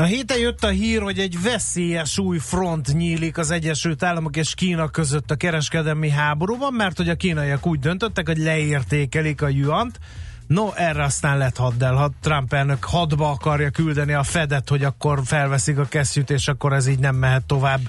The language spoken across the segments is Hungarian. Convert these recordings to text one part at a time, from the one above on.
A héten jött a hír, hogy egy veszélyes új front nyílik az Egyesült Államok és Kína között a kereskedelmi háborúban, mert hogy a kínaiak úgy döntöttek, hogy leértékelik a juant. No, erre aztán lett haddel, ha Trump elnök hadba akarja küldeni a Fedet, hogy akkor felveszik a kesztyűt, és akkor ez így nem mehet tovább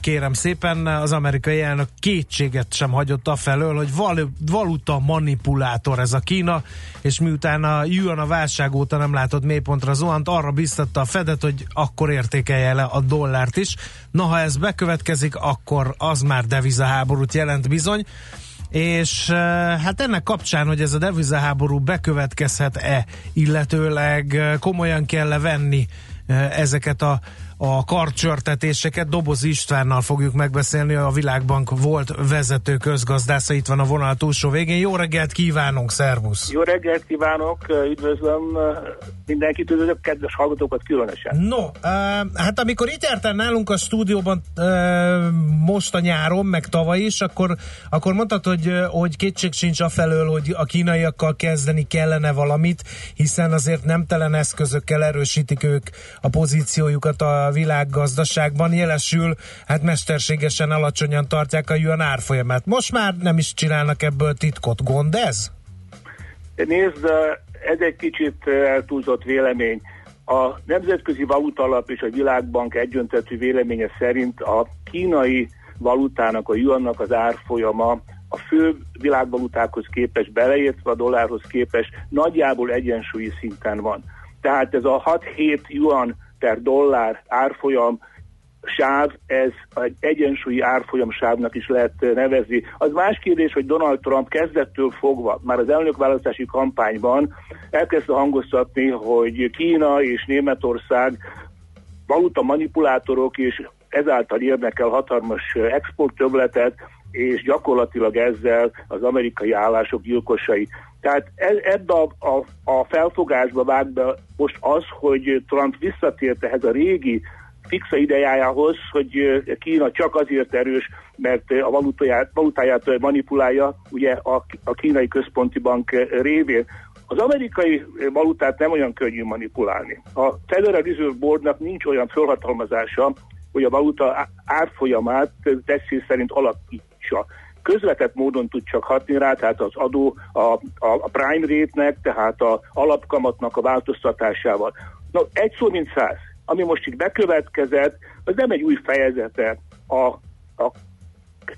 kérem szépen, az amerikai elnök kétséget sem hagyott afelől, hogy val- valuta manipulátor ez a Kína, és miután a yuan a válság óta nem látott mélypontra zuhant, arra biztatta a Fedet, hogy akkor értékelje le a dollárt is. Na, ha ez bekövetkezik, akkor az már devizaháborút jelent bizony és hát ennek kapcsán, hogy ez a devizaháború bekövetkezhet-e, illetőleg komolyan kell -e venni ezeket a a karcsörtetéseket. Doboz Istvánnal fogjuk megbeszélni, a Világbank volt vezető közgazdásza, itt van a vonal túlsó végén. Jó reggelt kívánunk, szervusz! Jó reggelt kívánok, üdvözlöm mindenkit, üdvözlök kedves hallgatókat különösen. No, hát amikor itt jártál nálunk a stúdióban most a nyáron, meg tavaly is, akkor, akkor mondtad, hogy, hogy kétség sincs afelől, hogy a kínaiakkal kezdeni kellene valamit, hiszen azért nemtelen eszközökkel erősítik ők a pozíciójukat a világgazdaságban jelesül, hát mesterségesen alacsonyan tartják a yuan árfolyamát. Most már nem is csinálnak ebből titkot. Gond ez? Nézd, ez egy kicsit eltúlzott vélemény. A Nemzetközi Valutalap és a Világbank egyöntetű véleménye szerint a kínai valutának, a yuannak az árfolyama a fő világvalutákhoz képest, beleértve a dollárhoz képest nagyjából egyensúlyi szinten van. Tehát ez a 6-7 yuan per dollár árfolyam sáv, ez egy egyensúlyi árfolyam sávnak is lehet nevezni. Az más kérdés, hogy Donald Trump kezdettől fogva, már az elnökválasztási kampányban elkezdte hangoztatni, hogy Kína és Németország valuta manipulátorok, és ezáltal érnek el hatalmas exporttöbletet, és gyakorlatilag ezzel az amerikai állások gyilkosai. Tehát e, ebbe a, a, a felfogásba vág be most az, hogy Trump visszatért ehhez a régi fixa idejájához, hogy Kína csak azért erős, mert a valutáját, valutáját manipulálja ugye a, a kínai központi bank révén. Az amerikai valutát nem olyan könnyű manipulálni. A Federal Reserve Boardnak nincs olyan felhatalmazása, hogy a valuta árfolyamát teszés szerint alakítsa közvetett módon tud csak hatni rá, tehát az adó a, a, a prime rate-nek, tehát a alapkamatnak a változtatásával. No, egy szó mint száz. Ami most itt bekövetkezett, az nem egy új fejezete a, a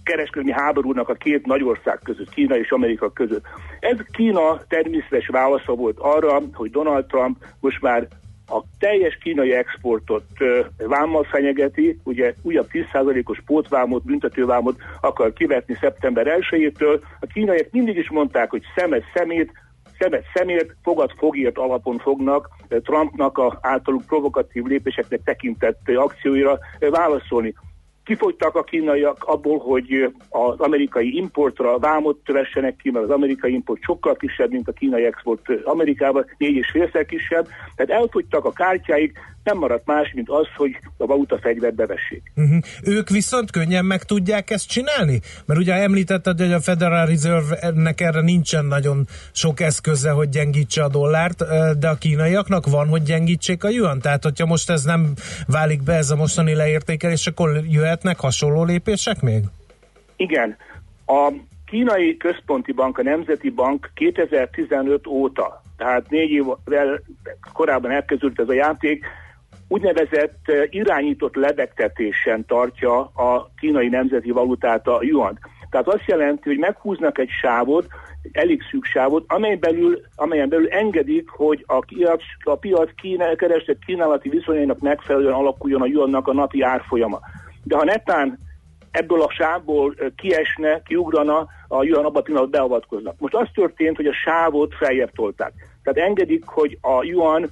kereskedelmi háborúnak a két nagy ország között, Kína és Amerika között. Ez Kína természetes válasza volt arra, hogy Donald Trump most már a teljes kínai exportot vámmal fenyegeti, ugye újabb 10%-os pótvámot, büntetővámot akar kivetni szeptember 1-től. A kínaiak mindig is mondták, hogy szemet szemét, szemet szemért, fogad fogért alapon fognak Trumpnak a általuk provokatív lépéseknek tekintett akcióira válaszolni kifogytak a kínaiak abból, hogy az amerikai importra vámot vessenek ki, mert az amerikai import sokkal kisebb, mint a kínai export Amerikában, négy és félszer kisebb, tehát elfogytak a kártyáik, nem maradt más, mint az, hogy a valuta fegyvert bevessék. Uh-huh. Ők viszont könnyen meg tudják ezt csinálni? Mert ugye említetted, hogy a Federal Reserve-nek erre nincsen nagyon sok eszköze, hogy gyengítse a dollárt, de a kínaiaknak van, hogy gyengítsék a yuan. Tehát, hogyha most ez nem válik be, ez a mostani leértékelés, akkor jöhetnek hasonló lépések még? Igen. A kínai központi bank, a Nemzeti Bank 2015 óta, tehát négy évvel korábban elkezdődött ez a játék, úgynevezett eh, irányított lebegtetésen tartja a kínai nemzeti valutát, a yuan. Tehát azt jelenti, hogy meghúznak egy sávot, egy elég szűk sávot, amely belül, amelyen belül engedik, hogy a piac, a piac kína, keresett kínálati viszonyainak megfelelően alakuljon a yuannak a napi árfolyama. De ha netán ebből a sávból eh, kiesne, kiugrana, a yuan abban a pillanatban beavatkoznak. Most az történt, hogy a sávot feljebb tolták. Tehát engedik, hogy a yuan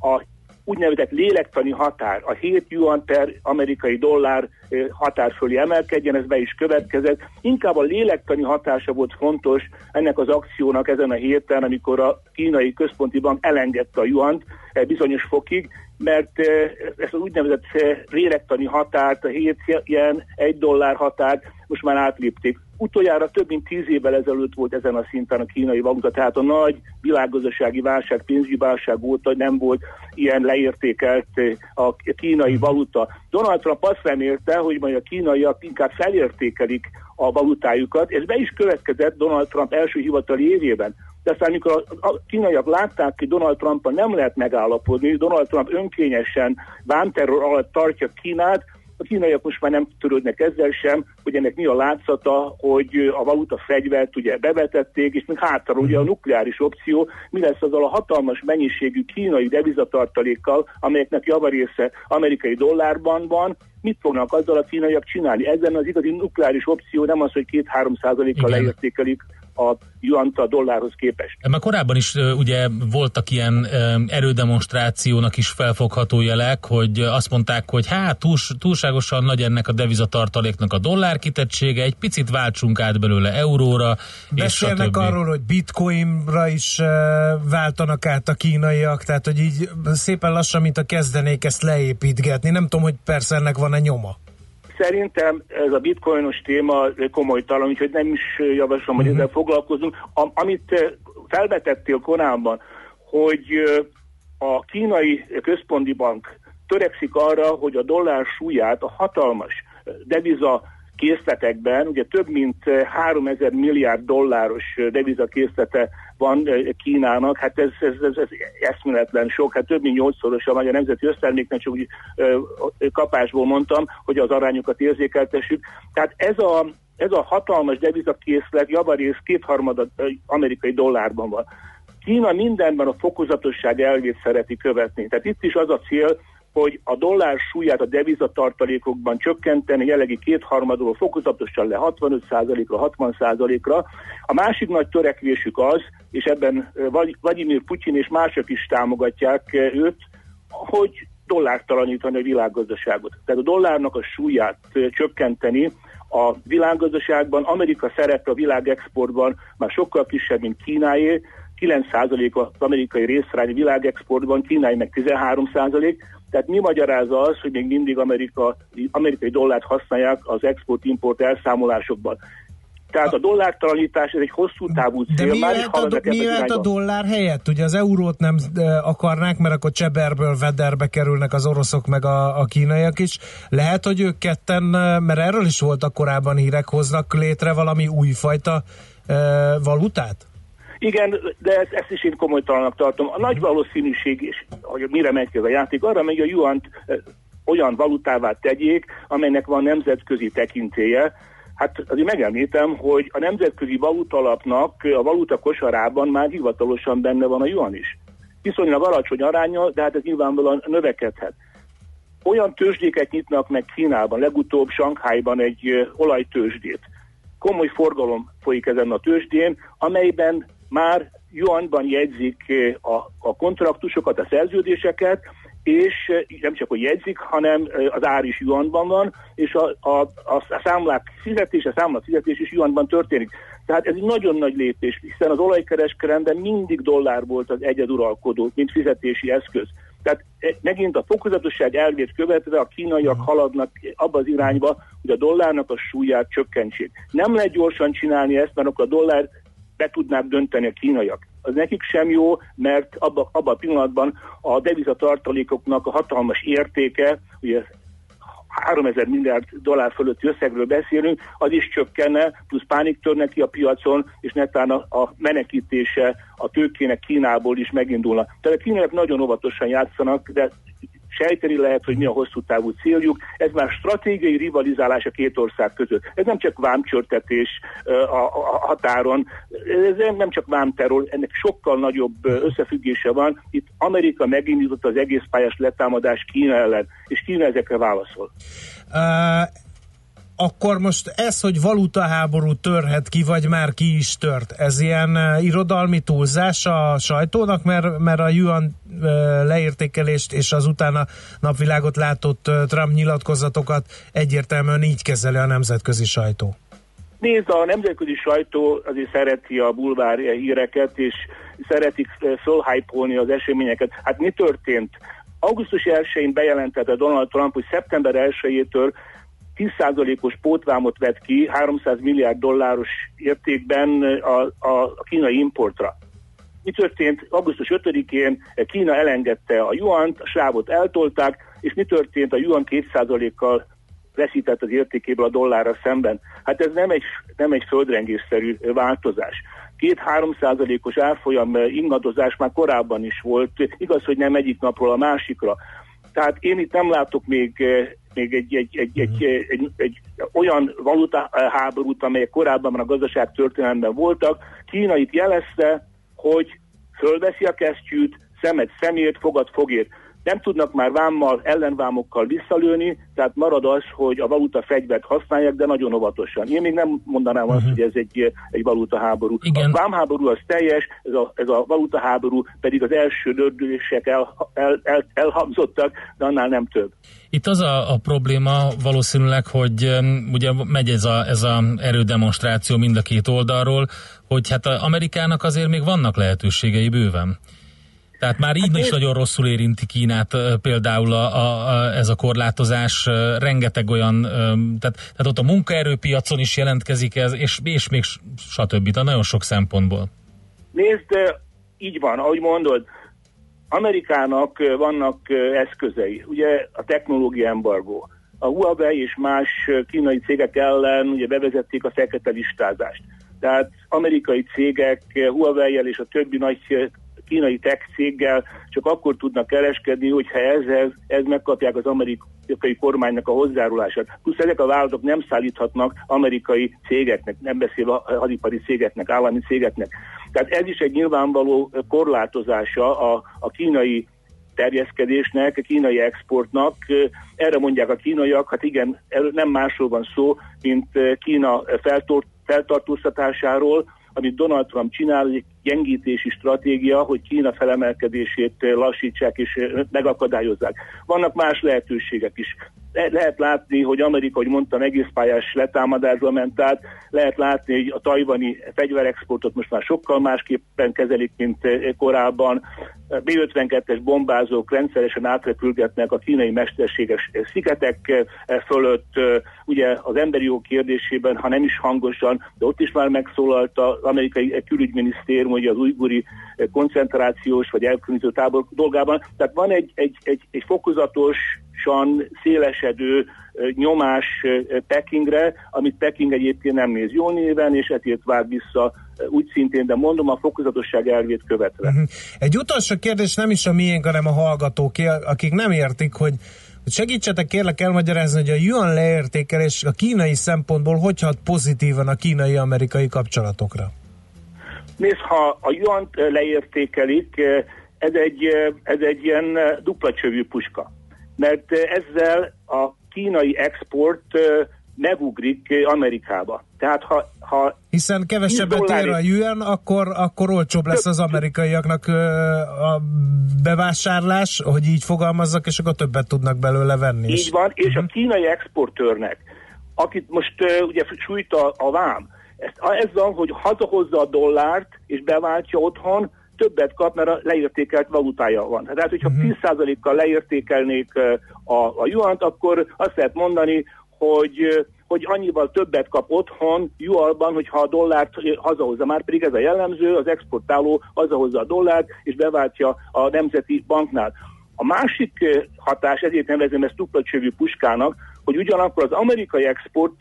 a úgynevezett lélektani határ, a 7 yuan per amerikai dollár határ emelkedjen, ez be is következett. Inkább a lélektani hatása volt fontos ennek az akciónak ezen a héten, amikor a kínai központi bank elengedte a juant bizonyos fokig, mert ezt az úgynevezett lélektani határt, a 7 ilyen 1 dollár határt most már átlépték. Utoljára több mint tíz évvel ezelőtt volt ezen a szinten a kínai valuta, tehát a nagy világgazdasági válság, pénzügyi válság óta nem volt ilyen leértékelt a kínai valuta. Donald Trump azt remélte, hogy majd a kínaiak inkább felértékelik a valutájukat. Ez be is következett Donald Trump első hivatali évében. De aztán, amikor a, kínaiak látták, hogy Donald trump nem lehet megállapodni, Donald Trump önkényesen vámterror alatt tartja Kínát, a kínaiak most már nem törődnek ezzel sem, hogy ennek mi a látszata, hogy a valuta fegyvert ugye bevetették, és még hátra ugye a nukleáris opció, mi lesz azzal a hatalmas mennyiségű kínai devizatartalékkal, amelyeknek javarésze amerikai dollárban van, mit fognak azzal a kínaiak csinálni? Ezen az igazi nukleáris opció nem az, hogy 2-3 százalékkal leértékelik a juant a dollárhoz képest. Már korábban is ugye voltak ilyen erődemonstrációnak is felfogható jelek, hogy azt mondták, hogy hát túl, túlságosan nagy ennek a devizatartaléknak a dollár kitettsége, egy picit váltsunk át belőle euróra. Beszélnek arról, hogy bitcoinra is váltanak át a kínaiak, tehát hogy így szépen lassan, mint a kezdenék ezt leépítgetni. Nem tudom, hogy persze ennek van-e nyoma. Szerintem ez a bitcoinos téma komolytalan, úgyhogy nem is javaslom, hogy uh-huh. ezzel foglalkozunk. A, amit eh, felvetettél korábban, hogy eh, a kínai központi bank törekszik arra, hogy a dollár súlyát a hatalmas eh, deviza készletekben, ugye több mint 3000 milliárd dolláros devizakészlete van Kínának, hát ez, ez, ez, ez eszméletlen sok, hát több mint nyolcszoros a magyar nemzeti összterméknek, csak úgy kapásból mondtam, hogy az arányokat érzékeltessük. Tehát ez a, ez a hatalmas devizakészlet javarész kétharmada amerikai dollárban van. Kína mindenben a fokozatosság elvét szereti követni. Tehát itt is az a cél, hogy a dollár súlyát a devizatartalékokban csökkenteni jelenlegi kétharmadról fokozatosan le 65%-ra, 60%-ra. A másik nagy törekvésük az, és ebben Vladimir Putyin és mások is támogatják őt, hogy dollártalanítani a világgazdaságot. Tehát a dollárnak a súlyát csökkenteni a világgazdaságban. Amerika szerepe a világexportban már sokkal kisebb, mint Kínáé, 9% az amerikai részrány világexportban, Kínai meg 13%, tehát mi magyarázza az, hogy még mindig Amerika, amerikai dollárt használják az export-import elszámolásokban. Tehát a dollártalanítás ez egy hosszú távú cél. De mi Már lehet, a, mi lehet a dollár helyett? Ugye az eurót nem akarnák, mert akkor cseberből vederbe kerülnek az oroszok meg a, a kínaiak is. Lehet, hogy ők ketten, mert erről is voltak korábban hírek, hoznak létre valami újfajta e, valutát? Igen, de ezt, ezt is én komolytalanak tartom. A nagy valószínűség, és hogy mire megy ez a játék, arra megy, a juant olyan valutává tegyék, amelynek van nemzetközi tekintélye, Hát azért megemlítem, hogy a nemzetközi valutalapnak a valuta kosarában már hivatalosan benne van a yuan is. Viszonylag alacsony aránya, de hát ez nyilvánvalóan növekedhet. Olyan tőzsdéket nyitnak meg Kínában, legutóbb Sankhájban egy olajtőzsdét. Komoly forgalom folyik ezen a tőzsdén, amelyben már yuanban jegyzik eh, a, a kontraktusokat, a szerződéseket, és eh, nem csak, hogy jegyzik, hanem eh, az ár is yuanban van, és a, a, a, számlák fizetés, a számlák fizetés is yuanban történik. Tehát ez egy nagyon nagy lépés, hiszen az olajkereskedelemben mindig dollár volt az egyeduralkodó, mint fizetési eszköz. Tehát megint a fokozatosság elvét követve a kínaiak haladnak abba az irányba, hogy a dollárnak a súlyát csökkentsék. Nem lehet gyorsan csinálni ezt, mert akkor a dollár be tudnák dönteni a kínaiak. Az nekik sem jó, mert abban abba a pillanatban a devizatartalékoknak a hatalmas értéke, ugye 3000 milliárd dollár fölötti összegről beszélünk, az is csökkenne, plusz pánik törne ki a piacon, és netán a, a menekítése a tőkének Kínából is megindulna. Tehát a kínaiak nagyon óvatosan játszanak, de sejteni lehet, hogy mi a hosszú távú céljuk. Ez már stratégiai rivalizálás a két ország között. Ez nem csak vámcsörtetés a határon, ez nem csak vámterror, ennek sokkal nagyobb összefüggése van. Itt Amerika megindította az egész pályás letámadás Kína ellen, és Kína ezekre válaszol. Uh akkor most ez, hogy valutaháború törhet ki, vagy már ki is tört, ez ilyen irodalmi túlzás a sajtónak, mert, mert a yuan leértékelést és az utána napvilágot látott Trump nyilatkozatokat egyértelműen így kezeli a nemzetközi sajtó? Nézd, a nemzetközi sajtó azért szereti a bulvár híreket, és szeretik fölhypolni az eseményeket. Hát mi történt? Augusztus 1-én bejelentette Donald Trump, hogy szeptember 1-től 10%-os pótvámot vett ki 300 milliárd dolláros értékben a, a, kínai importra. Mi történt? Augusztus 5-én Kína elengedte a juant, a sávot eltolták, és mi történt? A juan 2%-kal veszített az értékéből a dollárra szemben. Hát ez nem egy, nem egy földrengésszerű változás. Két-három százalékos árfolyam ingadozás már korábban is volt, igaz, hogy nem egyik napról a másikra. Tehát én itt nem látok még, még egy, egy, egy, egy, egy, egy, egy olyan valuta háborút, amelyek korábban a gazdaság történelemben voltak. Kína itt jelezte, hogy fölveszi a kesztyűt, szemet szemét, fogad fogért nem tudnak már vámmal, ellenvámokkal visszalőni, tehát marad az, hogy a valuta fegyvert használják, de nagyon óvatosan. Én még nem mondanám uh-huh. azt, mhm. hogy ez egy, egy valuta háború. Igen. A vámháború az teljes, ez a, ez a valuta háború pedig az első dördülések el, el, el, elhangzottak, de annál nem több. Itt az a, a probléma valószínűleg, hogy ugye megy ez a, ez a erődemonstráció mind a két oldalról, hogy hát a Amerikának azért még vannak lehetőségei bőven. Tehát már így hát is nagyon rosszul érinti Kínát például a, a, a, ez a korlátozás, rengeteg olyan, tehát, tehát ott a munkaerőpiacon is jelentkezik ez, és, és még stb. Tehát nagyon sok szempontból. Nézd, így van, ahogy mondod, Amerikának vannak eszközei, ugye a technológia embargó. A Huawei és más kínai cégek ellen ugye bevezették a fekete listázást. Tehát amerikai cégek Huawei-jel és a többi nagy kínai tech céggel csak akkor tudnak kereskedni, hogyha ezzel, ez megkapják az amerikai kormánynak a hozzárulását. Plusz ezek a vállalatok nem szállíthatnak amerikai cégeknek, nem beszélve hadipari cégeknek, állami cégeknek. Tehát ez is egy nyilvánvaló korlátozása a, a kínai terjeszkedésnek, a kínai exportnak. Erre mondják a kínaiak, hát igen, nem másról van szó, mint Kína feltartóztatásáról, amit Donald Trump csinál, gyengítési stratégia, hogy Kína felemelkedését lassítsák és megakadályozzák. Vannak más lehetőségek is. Le- lehet látni, hogy Amerika, hogy mondtam, egész pályás letámadásba ment át, lehet látni, hogy a tajvani fegyverexportot most már sokkal másképpen kezelik, mint korábban. B-52-es bombázók rendszeresen átrepülgetnek a kínai mesterséges szigetek fölött, ugye az emberi jog kérdésében, ha nem is hangosan, de ott is már megszólalt az amerikai külügyminisztérium, hogy az ujguri koncentrációs vagy elkülönítő tábor dolgában. Tehát van egy, egy, egy, egy fokozatosan szélesedő nyomás Pekingre, amit Peking egyébként nem néz jó néven, és ezért vár vissza úgy szintén, de mondom, a fokozatosság elvét követve. Uh-huh. Egy utolsó kérdés nem is a miénk, hanem a hallgatóké, akik nem értik, hogy Segítsetek kérlek elmagyarázni, hogy a yuan leértékelés a kínai szempontból hogy hat pozitívan a kínai-amerikai kapcsolatokra? Nézd, ha a yuan leértékelik, ez egy, ez egy ilyen dupla csövű puska. Mert ezzel a kínai export megugrik Amerikába. Tehát ha, ha Hiszen kevesebbet ér a yuan, akkor, akkor olcsóbb lesz az amerikaiaknak a bevásárlás, hogy így fogalmazzak, és akkor többet tudnak belőle venni. Így van, és uh-huh. a mhm. kínai exportőrnek, akit most uh, ugye sújt a, a vám, ezt, ez van, hogy hazahozza a dollárt, és beváltja otthon, többet kap, mert a leértékelt valutája van. Tehát, hogyha uh-huh. Mhm. 10%-kal leértékelnék a, a juant, akkor azt lehet mondani, hogy hogy annyival többet kap otthon jualban, hogyha a dollárt hazahozza. Már pedig ez a jellemző, az exportáló hazahozza a dollárt, és beváltja a Nemzeti Banknál. A másik hatás, ezért nevezem ezt tuplacsövű puskának, hogy ugyanakkor az amerikai export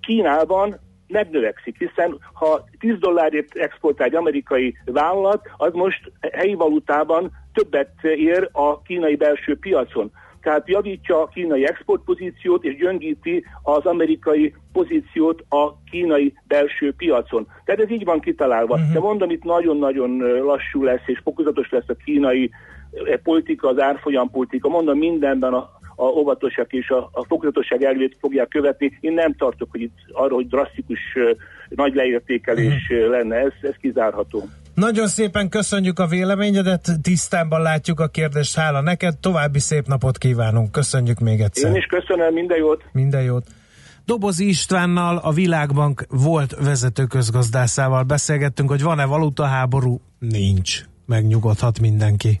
Kínában megnövekszik, hiszen ha 10 dollárért exportál egy amerikai vállalat, az most helyi valutában többet ér a kínai belső piacon. Tehát javítja a kínai exportpozíciót és gyöngíti az amerikai pozíciót a kínai belső piacon. Tehát ez így van kitalálva. Uh-huh. De mondom, itt nagyon-nagyon lassú lesz és fokozatos lesz a kínai politika, az árfolyam politika. Mondom, mindenben a, a óvatosak és a, a fokozatosság elvét fogják követni. Én nem tartok, hogy itt arra, hogy drasztikus nagy leértékelés uh-huh. lenne, ez, ez kizárható. Nagyon szépen köszönjük a véleményedet, tisztában látjuk a kérdést, hála neked, további szép napot kívánunk, köszönjük még egyszer. Én is köszönöm, minden jót. Minden jót. Dobozi Istvánnal, a Világbank volt vezető közgazdászával beszélgettünk, hogy van-e valutaháború? Nincs. Megnyugodhat mindenki.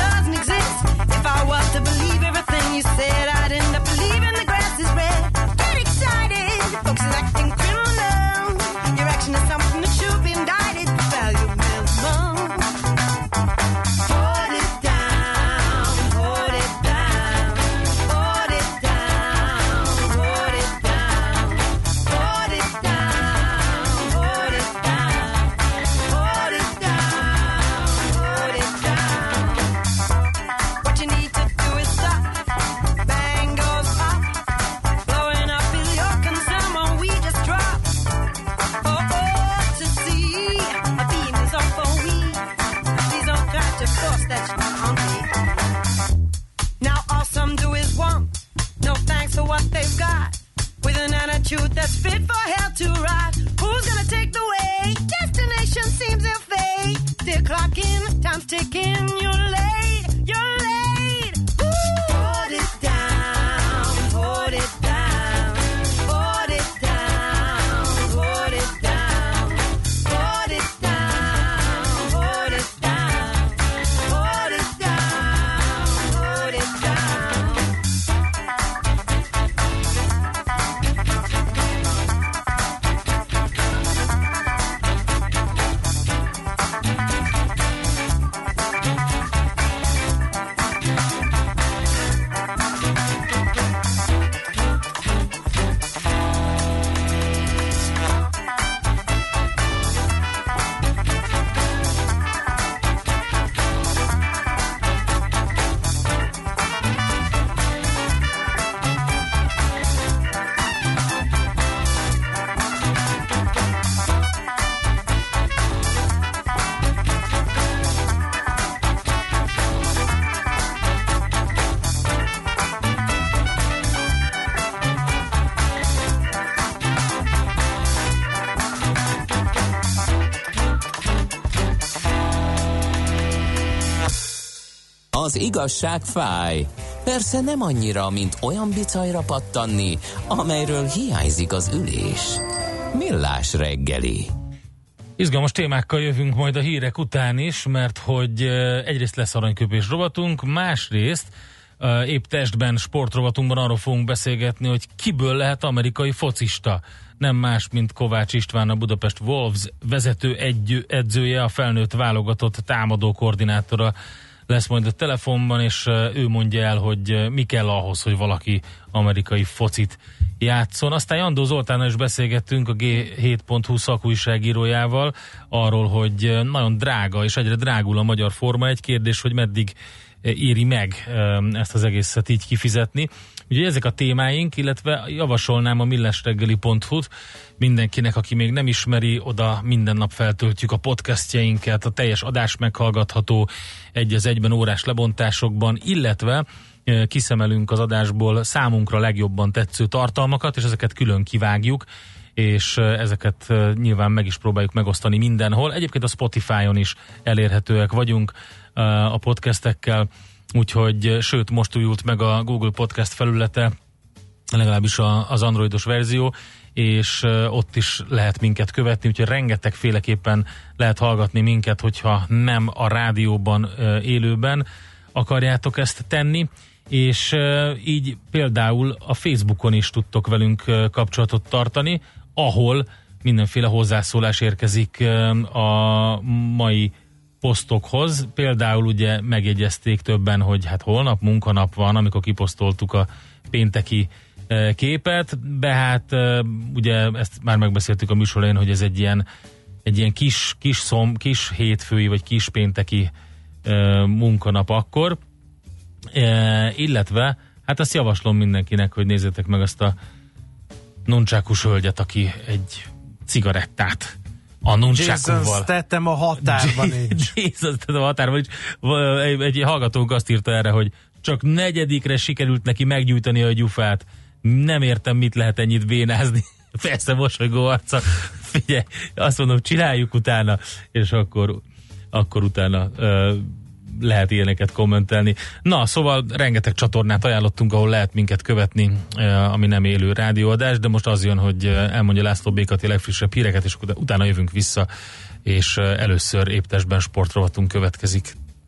doesn't exist. If I was to believe everything you said, Az igazság fáj. Persze nem annyira, mint olyan bicajra pattanni, amelyről hiányzik az ülés. Millás reggeli. Izgalmas témákkal jövünk majd a hírek után is, mert hogy egyrészt lesz aranyköpés rovatunk, másrészt épp testben, sportrovatunkban arról fogunk beszélgetni, hogy kiből lehet amerikai focista. Nem más, mint Kovács István, a Budapest Wolves vezető egy, edzője, a felnőtt válogatott támadó koordinátora lesz majd a telefonban, és ő mondja el, hogy mi kell ahhoz, hogy valaki amerikai focit játszon. Aztán Jandó Zoltánnal is beszélgettünk a G7.hu szakújságírójával arról, hogy nagyon drága és egyre drágul a magyar forma. Egy kérdés, hogy meddig éri meg ezt az egészet így kifizetni. Ugye ezek a témáink, illetve javasolnám a millesreggeli.hu-t mindenkinek, aki még nem ismeri, oda minden nap feltöltjük a podcastjainket, a teljes adás meghallgatható egy az egyben órás lebontásokban, illetve kiszemelünk az adásból számunkra legjobban tetsző tartalmakat, és ezeket külön kivágjuk, és ezeket nyilván meg is próbáljuk megosztani mindenhol. Egyébként a Spotify-on is elérhetőek vagyunk a podcastekkel, úgyhogy sőt, most újult meg a Google Podcast felülete, legalábbis a, az androidos verzió, és ott is lehet minket követni, úgyhogy rengeteg féleképpen lehet hallgatni minket, hogyha nem a rádióban élőben akarjátok ezt tenni, és így például a Facebookon is tudtok velünk kapcsolatot tartani, ahol mindenféle hozzászólás érkezik a mai posztokhoz. Például ugye megjegyezték többen, hogy hát holnap munkanap van, amikor kiposztoltuk a pénteki e, képet, de hát e, ugye ezt már megbeszéltük a műsorén, hogy ez egy ilyen, egy ilyen kis, kis, szom, kis hétfői vagy kis pénteki e, munkanap akkor, illetve hát azt javaslom mindenkinek, hogy nézzétek meg azt a nuncsákus hölgyet, aki egy cigarettát a nuncsákuval. Jesus, tettem a határban is. Jesus, tettem a határban is. Egy, egy hallgatónk azt írta erre, hogy csak negyedikre sikerült neki meggyújtani a gyufát. Nem értem, mit lehet ennyit bénázni. Persze mosolygó arca. Figyelj, azt mondom, csináljuk utána, és akkor, akkor utána ö, lehet ilyeneket kommentelni. Na, szóval rengeteg csatornát ajánlottunk, ahol lehet minket követni, ami nem élő rádióadás, de most az jön, hogy elmondja László Békati legfrissebb híreket, és utána jövünk vissza, és először éptesben sportrovatunk következik.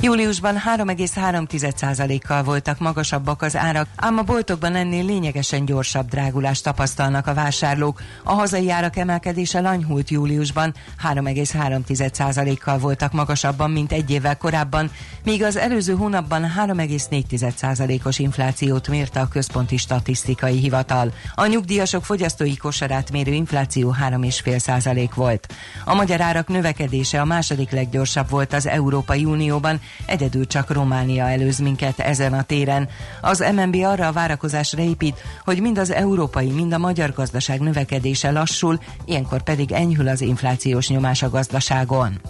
Júliusban 3,3%-kal voltak magasabbak az árak, ám a boltokban ennél lényegesen gyorsabb drágulást tapasztalnak a vásárlók. A hazai árak emelkedése lanyhult júliusban 3,3%-kal voltak magasabban, mint egy évvel korábban, míg az előző hónapban 3,4%-os inflációt mérte a Központi Statisztikai Hivatal. A nyugdíjasok fogyasztói kosarát mérő infláció 3,5% volt. A magyar árak növekedése a második leggyorsabb volt az Európai Unióban, egyedül csak Románia előz minket ezen a téren. Az MNB arra a várakozásra épít, hogy mind az európai, mind a magyar gazdaság növekedése lassul, ilyenkor pedig enyhül az inflációs nyomás a gazdaságon.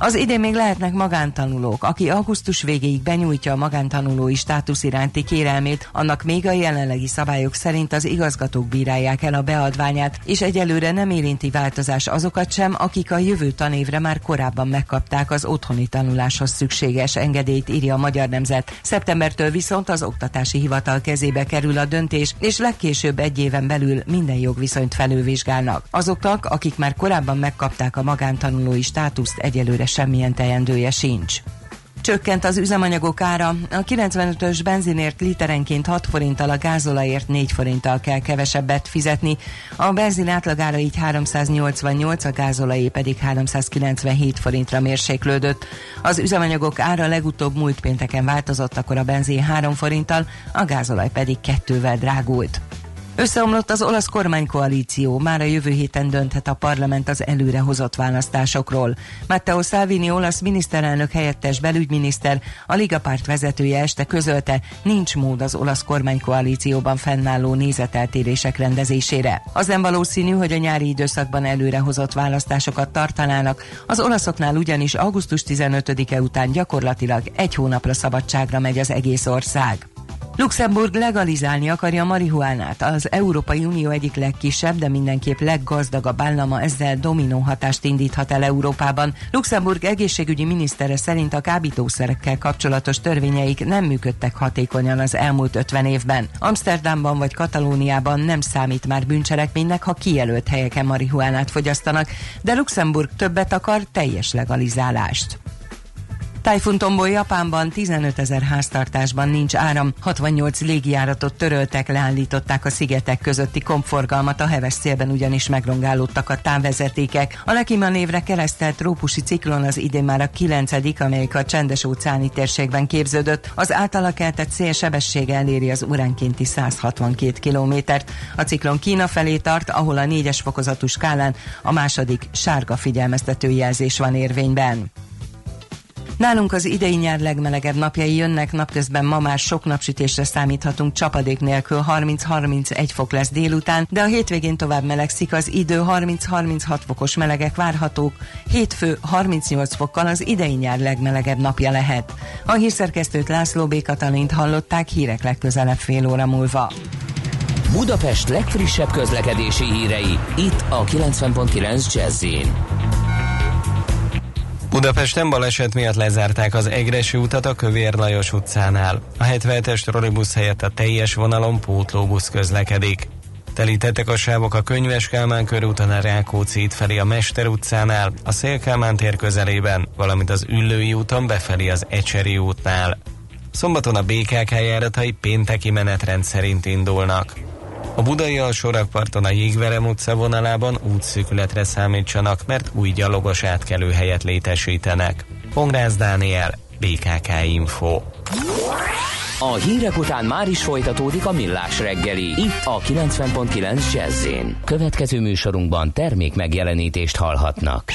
Az idén még lehetnek magántanulók. Aki augusztus végéig benyújtja a magántanulói státusz iránti kérelmét, annak még a jelenlegi szabályok szerint az igazgatók bírálják el a beadványát, és egyelőre nem érinti változás azokat sem, akik a jövő tanévre már korábban megkapták az otthoni tanuláshoz szükséges engedélyt, írja a Magyar Nemzet. Szeptembertől viszont az oktatási hivatal kezébe kerül a döntés, és legkésőbb egy éven belül minden jogviszonyt felülvizsgálnak. Azoknak, akik már korábban megkapták a magántanulói státuszt, egyelőre semmilyen teendője sincs. Csökkent az üzemanyagok ára. A 95-ös benzinért literenként 6 forinttal, a gázolajért 4 forinttal kell kevesebbet fizetni. A benzin átlagára így 388, a gázolajé pedig 397 forintra mérséklődött. Az üzemanyagok ára legutóbb múlt pénteken változott, akkor a benzin 3 forinttal, a gázolaj pedig kettővel drágult. Összeomlott az olasz kormánykoalíció, már a jövő héten dönthet a parlament az előrehozott választásokról. Matteo Salvini olasz miniszterelnök helyettes belügyminiszter, a Liga párt vezetője este közölte, nincs mód az olasz kormánykoalícióban fennálló nézeteltérések rendezésére. Az nem valószínű, hogy a nyári időszakban előrehozott választásokat tartanának, az olaszoknál ugyanis augusztus 15-e után gyakorlatilag egy hónapra szabadságra megy az egész ország. Luxemburg legalizálni akarja a marihuánát. Az Európai Unió egyik legkisebb, de mindenképp leggazdagabb állama ezzel dominó hatást indíthat el Európában. Luxemburg egészségügyi minisztere szerint a kábítószerekkel kapcsolatos törvényeik nem működtek hatékonyan az elmúlt 50 évben. Amsterdamban vagy Katalóniában nem számít már bűncselekménynek, ha kijelölt helyeken marihuánát fogyasztanak, de Luxemburg többet akar teljes legalizálást. Tájfuntomból Japánban 15 ezer háztartásban nincs áram, 68 légijáratot töröltek, leállították a szigetek közötti kompforgalmat, a heves szélben ugyanis megrongálódtak a távvezetékek. A Lekima névre keresztelt trópusi ciklon az idén már a 9 amelyik a csendes óceáni térségben képződött. Az általa keltett szél sebessége eléri az óránkénti 162 kilométert. A ciklon Kína felé tart, ahol a négyes fokozatú skálán a második sárga figyelmeztető jelzés van érvényben. Nálunk az idei nyár legmelegebb napjai jönnek, napközben ma már sok napsütésre számíthatunk, csapadék nélkül 30-31 fok lesz délután, de a hétvégén tovább melegszik, az idő 30-36 fokos melegek várhatók, hétfő 38 fokkal az idei nyár legmelegebb napja lehet. A hírszerkesztőt László B. Katalint hallották hírek legközelebb fél óra múlva. Budapest legfrissebb közlekedési hírei, itt a 90.9 jazz Budapesten baleset miatt lezárták az Egresi utat a Kövér Lajos utcánál. A 77-es trollibusz helyett a teljes vonalon pótlóbusz közlekedik. Telítettek a sávok a Könyves Kálmán körúton a Rákóczi út felé a Mester utcánál, a Szélkálmán tér közelében, valamint az Üllői úton befelé az Ecseri útnál. Szombaton a BKK járatai pénteki menetrend szerint indulnak. A budai alsórakparton a Jégverem utca vonalában útszűkületre számítsanak, mert új gyalogos átkelő helyet létesítenek. Pongrász Dániel, BKK Info. A hírek után már is folytatódik a millás reggeli, itt a 90.9 jazz Következő műsorunkban termék megjelenítést hallhatnak.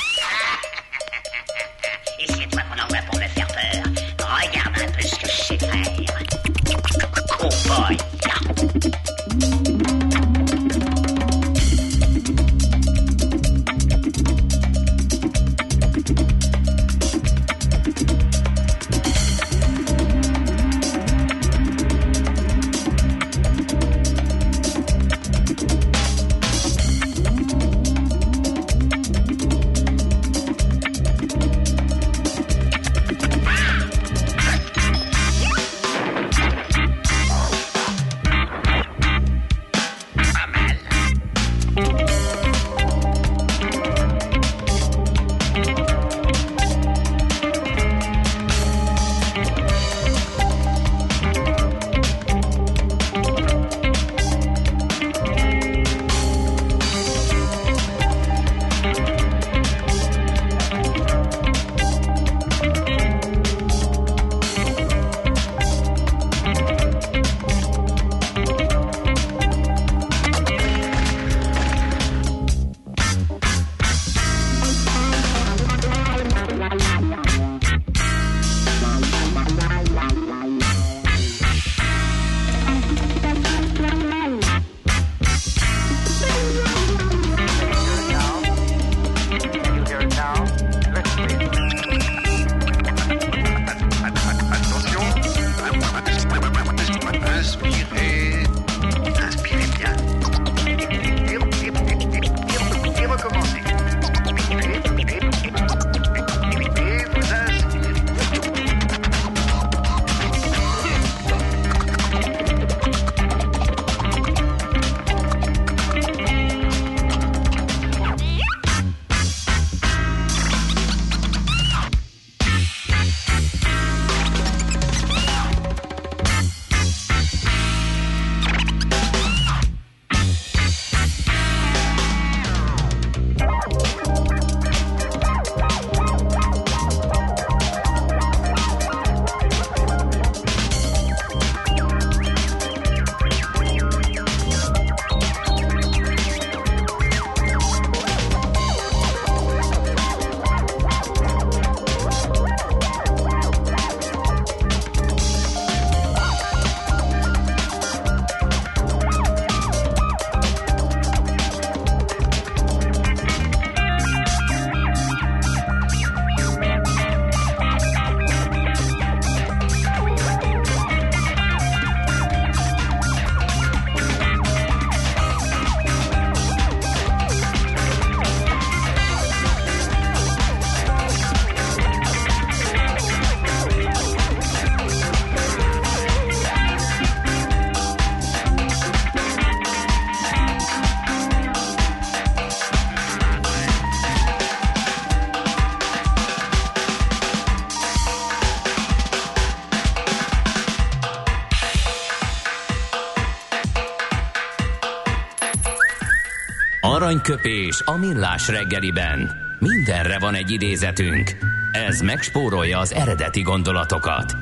Aranyköpés a millás reggeliben. Mindenre van egy idézetünk. Ez megspórolja az eredeti gondolatokat.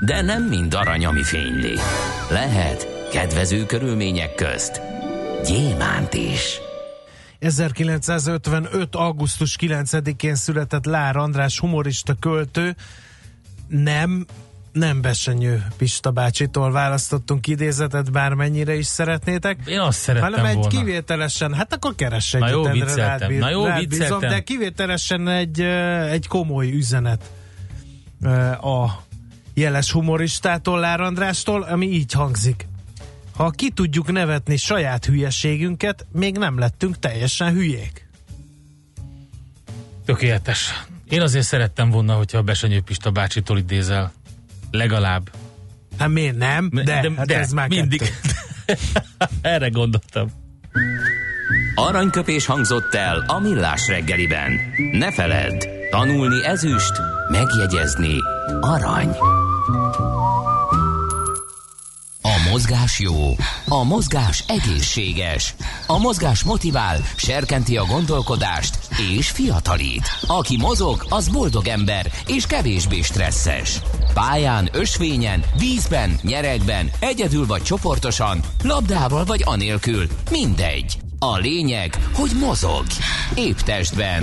De nem mind arany, ami fényli. Lehet kedvező körülmények közt gyémánt is. 1955. augusztus 9-én született Lár András humorista költő. Nem, nem Besenyő Pista bácsitól választottunk idézetet, bármennyire is szeretnétek. Én azt szerettem hanem egy volna. kivételesen, hát akkor keress Na egyet, jó, vicceltem. rád Na jó, rád bízom. De kivételesen egy, egy komoly üzenet a jeles humoristától, Lár Andrástól, ami így hangzik. ha ki tudjuk nevetni saját hülyeségünket, még nem lettünk teljesen hülyék. Tökéletes. Én azért szerettem volna, hogyha a Besenyő Pista bácsitól idézel. Legalább. Hát miért nem? De, de, hát ez már mindig. kettő. Erre gondoltam. Aranyköpés hangzott el a millás reggeliben. Ne feledd, tanulni ezüst, megjegyezni arany. A mozgás jó, a mozgás egészséges, a mozgás motivál, serkenti a gondolkodást és fiatalít. Aki mozog, az boldog ember és kevésbé stresszes. Pályán, ösvényen, vízben, nyeregben, egyedül vagy csoportosan, labdával vagy anélkül, mindegy. A lényeg, hogy mozog. Épp testben.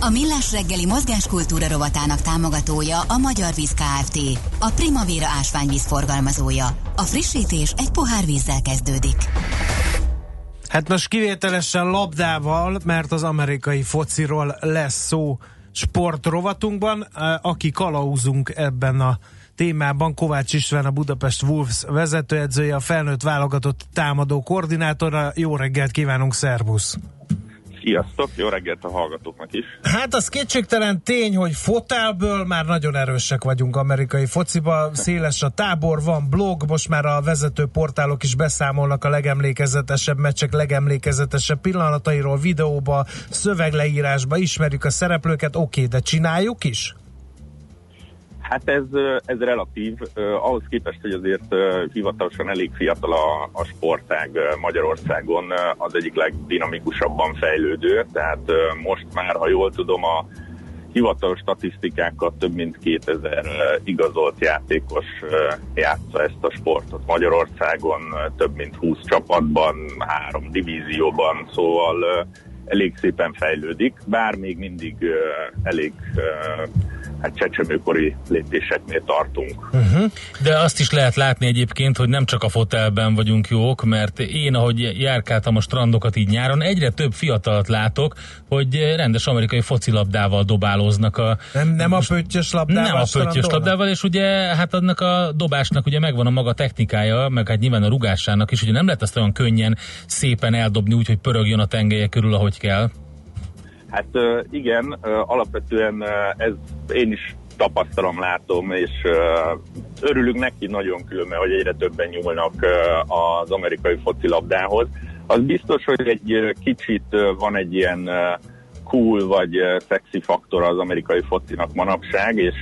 A Millás reggeli mozgáskultúra rovatának támogatója a Magyar Víz Kft. A Primavera ásványvíz forgalmazója. A frissítés egy pohár vízzel kezdődik. Hát most kivételesen labdával, mert az amerikai fociról lesz szó sportrovatunkban. Aki kalauzunk ebben a témában, Kovács István, a Budapest Wolves vezetőedzője, a felnőtt válogatott támadó koordinátora. Jó reggelt kívánunk, szervusz! Sziasztok, jó reggelt a hallgatóknak is. Hát az kétségtelen tény, hogy fotelből már nagyon erősek vagyunk amerikai fociba, széles a tábor, van blog, most már a vezető portálok is beszámolnak a legemlékezetesebb meccsek legemlékezetesebb pillanatairól, videóba, szövegleírásba, ismerjük a szereplőket, oké, de csináljuk is? Hát ez, ez relatív, ahhoz képest, hogy azért hivatalosan elég fiatal a, a sportág Magyarországon, az egyik legdinamikusabban fejlődő, tehát most már, ha jól tudom, a hivatalos statisztikákat több mint 2000 igazolt játékos játsza ezt a sportot Magyarországon, több mint 20 csapatban, három divízióban, szóval elég szépen fejlődik, bár még mindig elég hát csecsemőkori lépéseknél tartunk. Uh-huh. De azt is lehet látni egyébként, hogy nem csak a fotelben vagyunk jók, mert én, ahogy járkáltam a strandokat így nyáron, egyre több fiatalt látok, hogy rendes amerikai focilabdával dobálóznak a... Nem, nem a pöttyös labdával? Nem a pöttyös labdával, és ugye hát annak a dobásnak ugye megvan a maga technikája, meg hát nyilván a rugásának is, ugye nem lehet azt olyan könnyen szépen eldobni úgy, hogy pörögjön a tengelye körül, ahogy kell. Hát igen, alapvetően ez én is tapasztalom, látom, és örülünk neki nagyon különben, hogy egyre többen nyúlnak az amerikai focilabdához. Az biztos, hogy egy kicsit van egy ilyen cool vagy szexi faktor az amerikai focinak manapság, és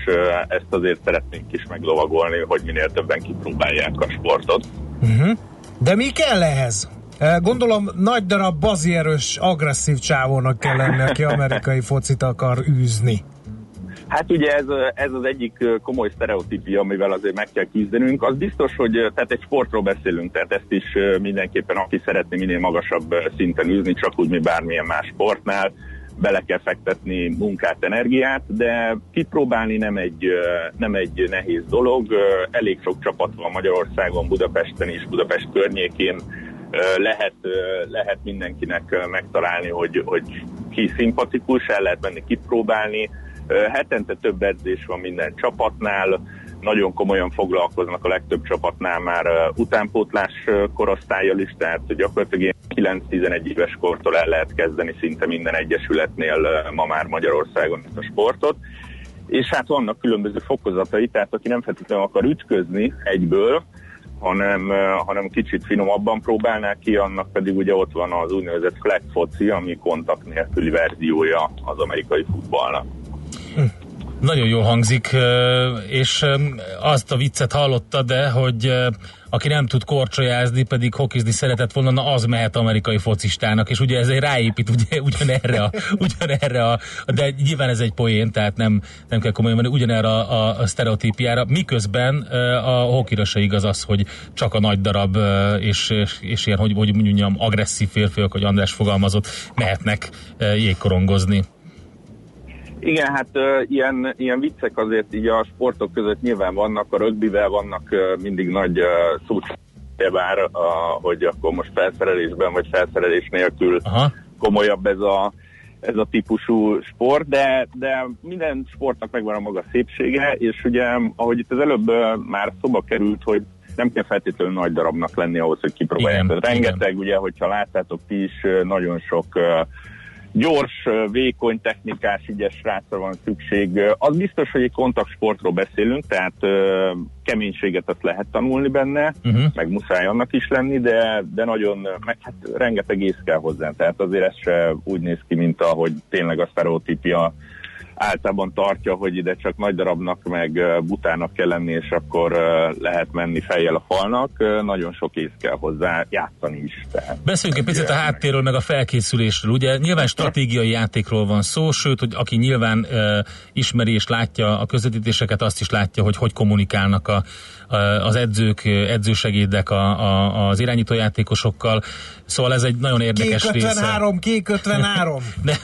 ezt azért szeretnénk is meglovagolni, hogy minél többen kipróbálják a sportot. Uh-huh. De mi kell ehhez? Gondolom nagy darab bazierős, agresszív csávónak kell lenni, aki amerikai focit akar űzni. Hát ugye ez, ez az egyik komoly sztereotípia, amivel azért meg kell küzdenünk. Az biztos, hogy tehát egy sportról beszélünk, tehát ezt is mindenképpen aki szeretné minél magasabb szinten űzni, csak úgy, mint bármilyen más sportnál, bele kell fektetni munkát, energiát, de kipróbálni nem egy, nem egy nehéz dolog. Elég sok csapat van Magyarországon, Budapesten is, Budapest környékén. Lehet, lehet mindenkinek megtalálni, hogy, hogy ki szimpatikus, el lehet menni kipróbálni. Hetente több edzés van minden csapatnál, nagyon komolyan foglalkoznak a legtöbb csapatnál már utánpótlás korosztályjal is, tehát gyakorlatilag ilyen 9-11 éves kortól el lehet kezdeni szinte minden egyesületnél ma már Magyarországon ezt a sportot. És hát vannak különböző fokozatai, tehát aki nem feltétlenül akar ütközni egyből, hanem, hanem kicsit finomabban próbálná ki, annak pedig ugye ott van az úgynevezett flag foci, ami kontakt nélküli verziója az amerikai futballnak. Nagyon jól hangzik, és azt a viccet hallotta, de hogy aki nem tud korcsolyázni, pedig hokizni szeretett volna, na az mehet amerikai focistának, és ugye ez egy ráépít ugye, ugyanerre, a, ugyanerre a, de nyilván ez egy poén, tehát nem, nem kell komolyan menni, ugyanerre a, a, a sztereotípiára, miközben a hokira se igaz az, hogy csak a nagy darab és, és, és ilyen, hogy, hogy mondjam, agresszív férfiak, hogy András fogalmazott, mehetnek jégkorongozni. Igen, hát ö, ilyen, ilyen viccek azért így a sportok között nyilván vannak, a rögbivel vannak ö, mindig nagy uh, bár, uh, hogy akkor most felszerelésben vagy felszerelés nélkül Aha. komolyabb ez a, ez a típusú sport, de, de minden sportnak megvan a maga szépsége, és ugye, ahogy itt az előbb ö, már szoba került, hogy nem kell feltétlenül nagy darabnak lenni ahhoz, hogy kipróbálják. Igen, rengeteg, ugye, hogyha láttátok ti is, nagyon sok ö, gyors, vékony, technikás, ügyes srácra van szükség. Az biztos, hogy egy kontaktsportról beszélünk, tehát ö, keménységet azt lehet tanulni benne, Uh-huh. meg muszáj annak is lenni, de, de nagyon, meg hát rengeteg ész kell hozzá. Tehát azért ez se úgy néz ki, mint ahogy tényleg a sztereotípia általában tartja, hogy ide csak nagy darabnak, meg butának kell lenni, és akkor lehet menni fejjel a falnak. Nagyon sok ész kell hozzá, játszani is. Tehát. Beszéljünk egy picit a háttérről, meg a felkészülésről. Ugye nyilván stratégiai játékról van szó, sőt, hogy aki nyilván uh, ismeri és látja a közvetítéseket, azt is látja, hogy hogy kommunikálnak a, az edzők, edzősegédek a, a, az irányítójátékosokkal. Szóval ez egy nagyon érdekes Kék része. 53, kék 53. De,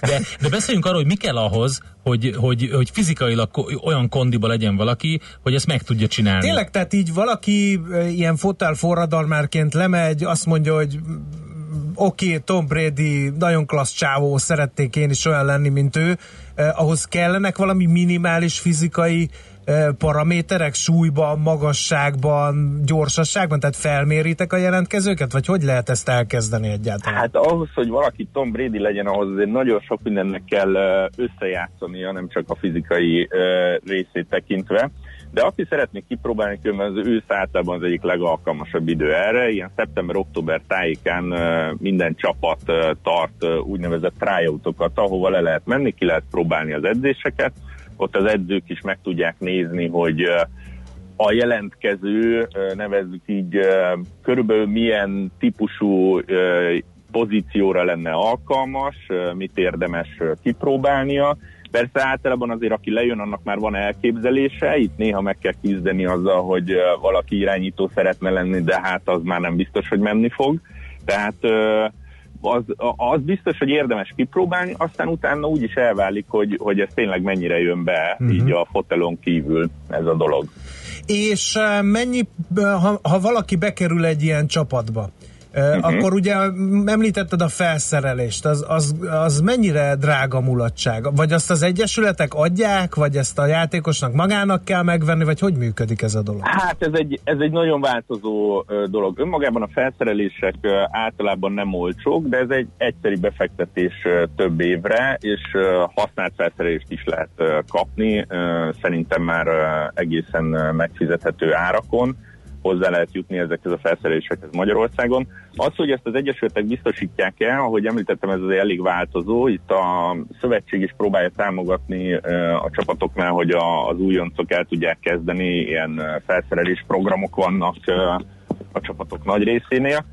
de, de beszéljünk arról, hogy mi kell ahhoz, hogy, hogy, hogy fizikailag olyan kondiba legyen valaki, hogy ezt meg tudja csinálni. Tényleg, tehát így valaki ilyen fotel forradalmárként lemegy, azt mondja, hogy mm, oké, okay, Tom Brady, nagyon klassz csávó, szeretnék én is olyan lenni, mint ő. Eh, ahhoz kellenek valami minimális fizikai eh, paraméterek súlyban, magasságban, gyorsaságban, tehát felméritek a jelentkezőket, vagy hogy lehet ezt elkezdeni egyáltalán? Hát ahhoz, hogy valaki Tom Brady legyen, ahhoz azért nagyon sok mindennek kell összejátszania, nem csak a fizikai részét tekintve. De aki szeretné kipróbálni, különben az ősz általában az egyik legalkalmasabb idő erre. Ilyen szeptember-október tájékán minden csapat tart úgynevezett tryoutokat, ahova le lehet menni, ki lehet próbálni az edzéseket. Ott az edzők is meg tudják nézni, hogy a jelentkező, nevezzük így, körülbelül milyen típusú pozícióra lenne alkalmas, mit érdemes kipróbálnia. Persze általában azért, aki lejön, annak már van elképzelése, itt néha meg kell küzdeni azzal, hogy valaki irányító szeretne lenni, de hát az már nem biztos, hogy menni fog. Tehát az, az biztos, hogy érdemes kipróbálni, aztán utána úgy is elválik, hogy, hogy ez tényleg mennyire jön be uh-huh. így a fotelon kívül ez a dolog. És eh, mennyi, eh, ha, ha valaki bekerül egy ilyen csapatba, uh-huh. akkor ugye említetted a felszerelést, az, az, az mennyire drága mulatság? Vagy azt az egyesületek adják, vagy ezt a játékosnak magának kell megvenni, vagy hogy működik ez a dolog? Hát ez egy, ez egy nagyon változó dolog. Önmagában a felszerelések általában nem olcsók, de ez egy egyszeri befektetés több évre, és használt felszerelést is lehet kapni. Szerintem már egészen megfizethető árakon hozzá lehet jutni ezekhez a felszerelésekhez Magyarországon. Az, hogy ezt az egyesületek biztosítják el, ahogy említettem, ez azért elég változó. Itt a szövetség is próbálja támogatni a csapatoknál, hogy a, az újoncok el tudják kezdeni, ilyen felszerelés programok vannak a csapatok nagy részénél.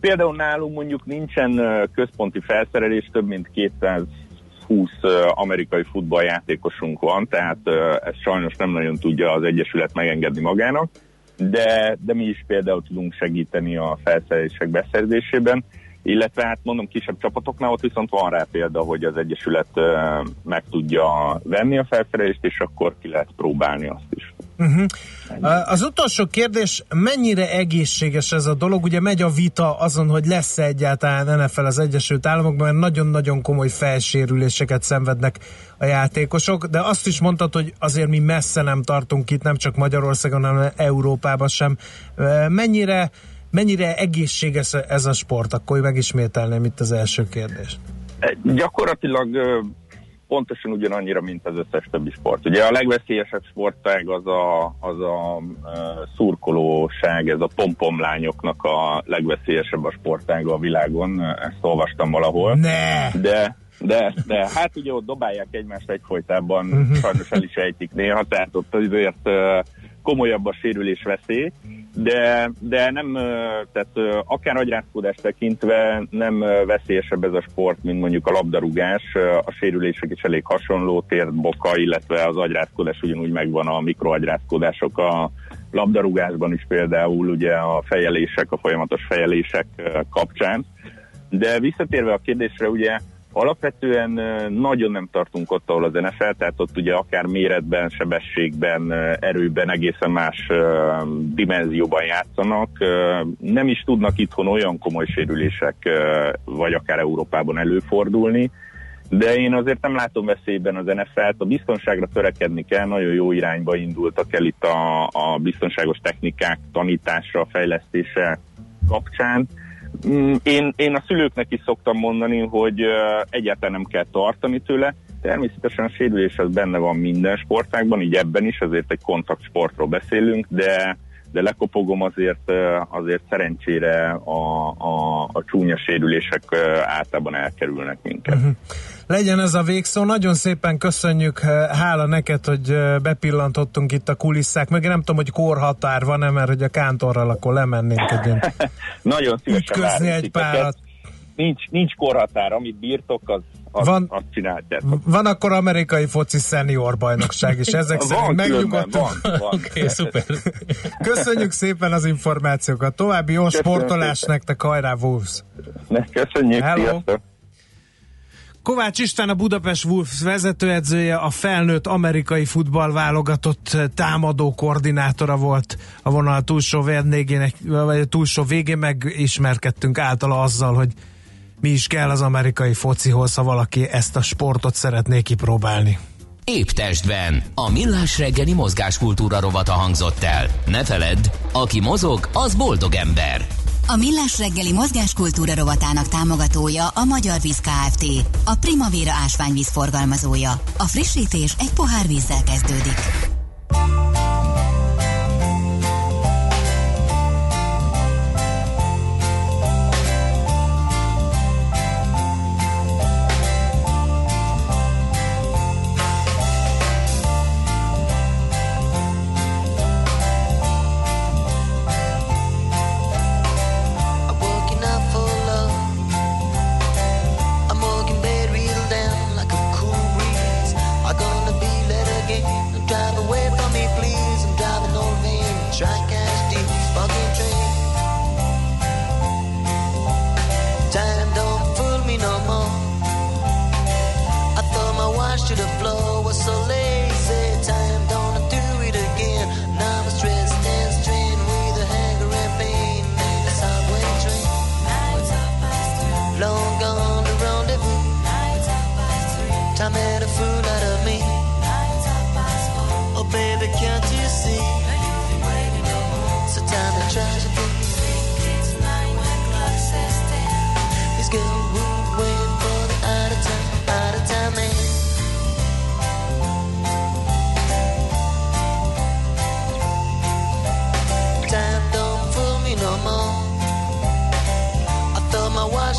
Például nálunk mondjuk nincsen központi felszerelés, több mint 220 ö, amerikai futballjátékosunk van, tehát ezt sajnos nem nagyon tudja az Egyesület megengedni magának, de, de mi is például tudunk segíteni a felszerelések beszerzésében, illetve hát mondom kisebb csapatoknál ott viszont van rá példa, hogy az Egyesület meg tudja venni a felszerelést, és akkor ki lehet próbálni azt is. Uh-huh. Az utolsó kérdés, mennyire egészséges ez a dolog? Ugye megy a vita azon, hogy lesz-e egyáltalán NFL az Egyesült Államokban, mert nagyon-nagyon komoly felsérüléseket szenvednek a játékosok, de azt is mondtad, hogy azért mi messze nem tartunk itt, nem csak Magyarországon, hanem Európában sem. Mennyire, mennyire egészséges ez a sport? Akkor megismételném itt az első kérdést. Gyakorlatilag pontosan ugyanannyira, mint az összes többi sport. Ugye a legveszélyesebb sportág az a, az a uh, szurkolóság, ez a pompomlányoknak a legveszélyesebb a sportága a világon, ezt olvastam valahol. Ne! De, de, de hát ugye ott dobálják egymást egyfolytában, Mhm. sajnos el is ejtik néha, tehát ott azért komolyabb a sérülés veszély, de, de nem, tehát akár agyrázkódást tekintve nem veszélyesebb ez a sport, mint mondjuk a labdarúgás. A sérülések is elég hasonló, térboka, illetve az agyrázkódás ugyanúgy megvan a mikroagyrázkódások a labdarúgásban is például ugye a fejelések, a folyamatos fejelések kapcsán. De visszatérve a kérdésre, ugye alapvetően nagyon nem tartunk ott, ahol az NFL, tehát ott ugye akár méretben, sebességben, erőben egészen más dimenzióban játszanak. Nem is tudnak itthon olyan komoly sérülések, vagy akár Európában előfordulni. De én azért nem látom veszélyben az NFL-t, a biztonságra törekedni kell, nagyon jó irányba indultak el itt a, a biztonságos technikák tanítása, fejlesztése kapcsán. Mm, Én, én a szülőknek is szoktam mondani, hogy egyáltalán nem kell tartani tőle. Természetesen a sérülés az benne van minden sportágban, így ebben is, azért egy kontaktsportról beszélünk, de de lekopogom azért, azért szerencsére a, a, a csúnya sérülések általában elkerülnek minket. Legyen ez a végszó. Nagyon szépen köszönjük. Hála neked, hogy bepillantottunk itt a kulisszák. Meg nem tudom, hogy korhatár van-e, mert hogy a kántorral akkor lemennénk egy ilyen Nagyon szívesen Ütközni egy párat. Nincs, nincs korhatár, amit bírtok, az, az, Van- azt csináljátok. Van akkor amerikai foci szenior bajnokság is. Ezek Van szerint megnyugodtunk. van, van. Oké, okay, szuper. Köszönjük szépen az információkat. További jó Köszönöm sportolás szépen. nektek, hajrá Wolves! Köszönjük, Hello. sziasztok! Kovács István a Budapest Wolves vezetőedzője, a felnőtt amerikai futballválogatott támadó koordinátora volt a vonal túlsó vendégének, vagy a túlsó végén megismerkedtünk általa azzal, hogy mi is kell az amerikai focihoz, ha valaki ezt a sportot szeretné kipróbálni. Épp testben. A millás reggeli mozgáskultúra rovata hangzott el. Ne feledd, aki mozog, az boldog ember. A Millás reggeli mozgáskultúra rovatának támogatója a Magyar Víz Kft. A Primavera ásványvíz forgalmazója. A frissítés egy pohár vízzel kezdődik.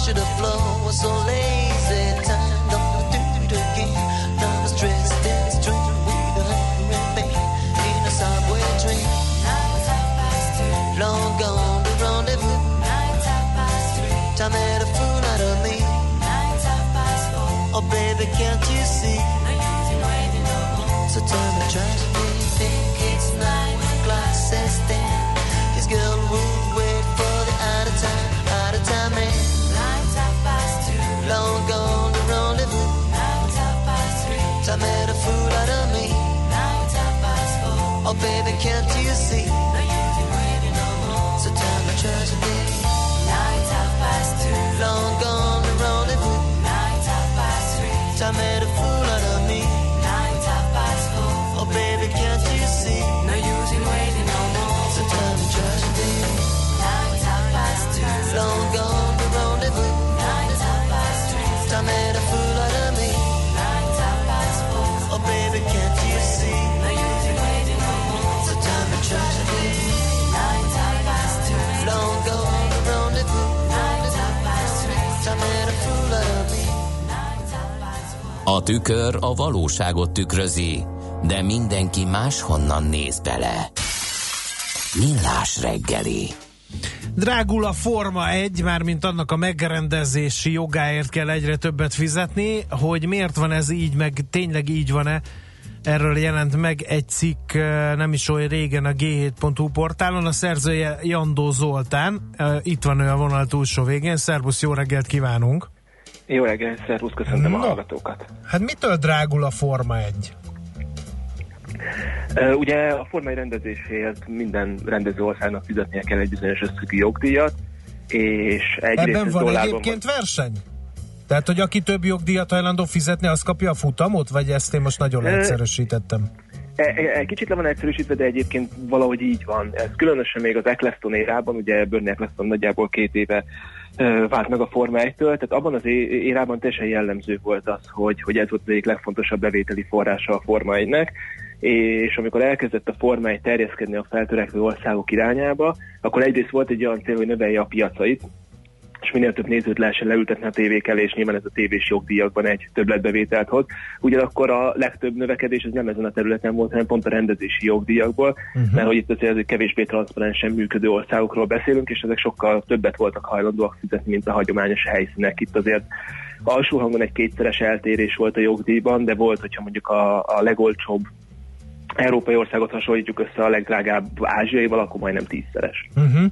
To the floor, was so lazy. Time don't do it again. Now I'm stressed and strained with a hunger and pain in a subway train. Long gone the rendezvous. Time made a fool out of me. Oh baby, can't you see? So tell me, try baby, can't you see? So tell me, try A tükör a valóságot tükrözi, de mindenki máshonnan néz bele. Millás reggeli. Drágul a Forma 1, mármint annak a megrendezési jogáért kell egyre többet fizetni, hogy miért van ez így, meg tényleg így van-e, erről jelent meg egy cikk eh, nem is olyan régen a g7.hu portálon, a szerzője Jandó Zoltán, eh, itt van ő a vonal túlsó végén, szervusz, jó reggelt kívánunk! Jó reggelt, szervusz, köszöntöm a No. hallgatókat. Hát mitől drágul a Forma 1? Uh, ugye a formai rendezéséért minden rendező országnak fizetnie kell egy bizonyos összegű jogdíjat, és egyrészt Ebben van dollárban egyébként verseny? Tehát, hogy aki több jogdíjat hajlandó fizetni, az kapja a futamot? Vagy ezt én most nagyon leegyszerűsítettem? E, e, egy kicsit le van egyszerűsítve, de egyébként valahogy így van. Ez különösen még az Eccleston érában, ugye Bernie Eccleston nagyjából két éve vált meg a Forma 1-től, tehát abban az érában teljesen jellemző volt az, hogy, hogy ez volt az egyik legfontosabb bevételi forrása a Forma 1-nek, és amikor elkezdett a Forma 1 terjeszkedni a feltörekvő országok irányába, akkor egyrészt volt egy olyan cél, hogy növelje a piacait, és minél több nézőt lehessen leültetni a tévék elé, és nyilván ez a tévés jogdíjakban egy többletbevételt hoz. Ugyanakkor a legtöbb növekedés ez nem ezen a területen volt, hanem pont a rendezési jogdíjakból, uh-huh. mert hogy itt azért egy kevésbé transzparensen működő országokról beszélünk, és ezek sokkal többet voltak hajlandóak fizetni, mint a hagyományos helyszínek. Itt azért alsó hangon egy kétszeres eltérés volt a jogdíjban, de volt, hogyha mondjuk a, a legolcsóbb európai országot hasonlítjuk össze a legdrágább ázsiaival, akkor majdnem tízszeres. Uh-huh.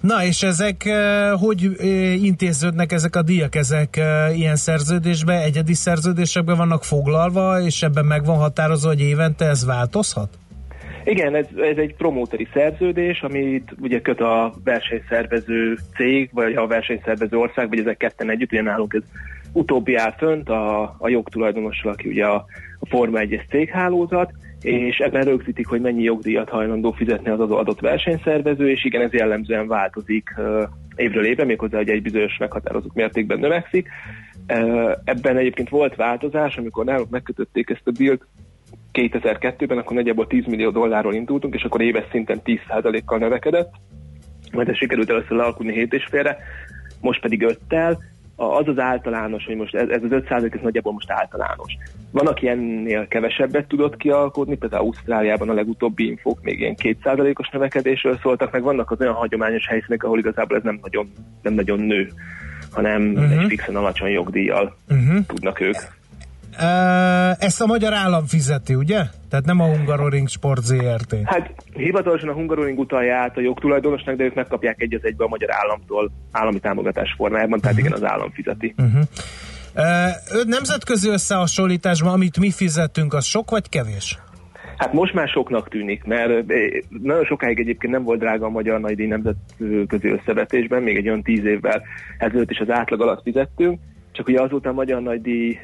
Na, és ezek eh, hogy eh, intéződnek ezek a díjak? Ezek eh, ilyen szerződésben, egyedi szerződésekben vannak foglalva, és ebben meg van határozva, hogy évente ez változhat? Igen, ez, ez egy promóteri szerződés, amit ugye köt a versenyszervező cég, vagy a versenyszervező ország, vagy ezek ketten együtt, ugye nálunk ez utóbbi áll fönt, a, a jogtulajdonossal, aki ugye a, a Forma 1-es céghálózat, és ebben rögzítik, hogy mennyi jogdíjat hajlandó fizetni az adott versenyszervező, és igen, ez jellemzően változik évről évre, méghozzá, hogy egy bizonyos meghatározott mértékben növekszik. Ebben egyébként volt változás, amikor nálunk megkötötték ezt a dealt 2002-ben, akkor nagyjából 10 millió dollárról indultunk, és akkor éves szinten 10%-kal növekedett, majd ez sikerült először lealkulni 7 és félre, most pedig 5-tel, az az általános, hogy most ez, ez az 5 ez nagyjából most általános. Van, aki ennél kevesebbet tudott kialkotni, például Ausztráliában a legutóbbi infók még ilyen 2%-os növekedésről szóltak, meg vannak az olyan hagyományos helyszínek, ahol igazából ez nem nagyon, nem nagyon nő, hanem uh-huh. egy fixen alacsony jogdíjjal uh-huh. tudnak ők. Ezt a magyar állam fizeti, ugye? Tehát nem a Hungaroring Sport ZRT. Hát hivatalosan a Hungaroring utalja át a jogtulajdonosnak, de ők megkapják egy az egybe a magyar államtól állami támogatás formájában, tehát igen, az állam fizeti. Uh-huh. Uh, nemzetközi összehasonlításban, amit mi fizetünk, az sok vagy kevés? Hát most már soknak tűnik, mert nagyon sokáig egyébként nem volt drága a magyar nagydíj nemzetközi összevetésben, még egy olyan tíz évvel ezelőtt is az átlag alatt fizettünk, csak ugye azóta a magyar nagydíj,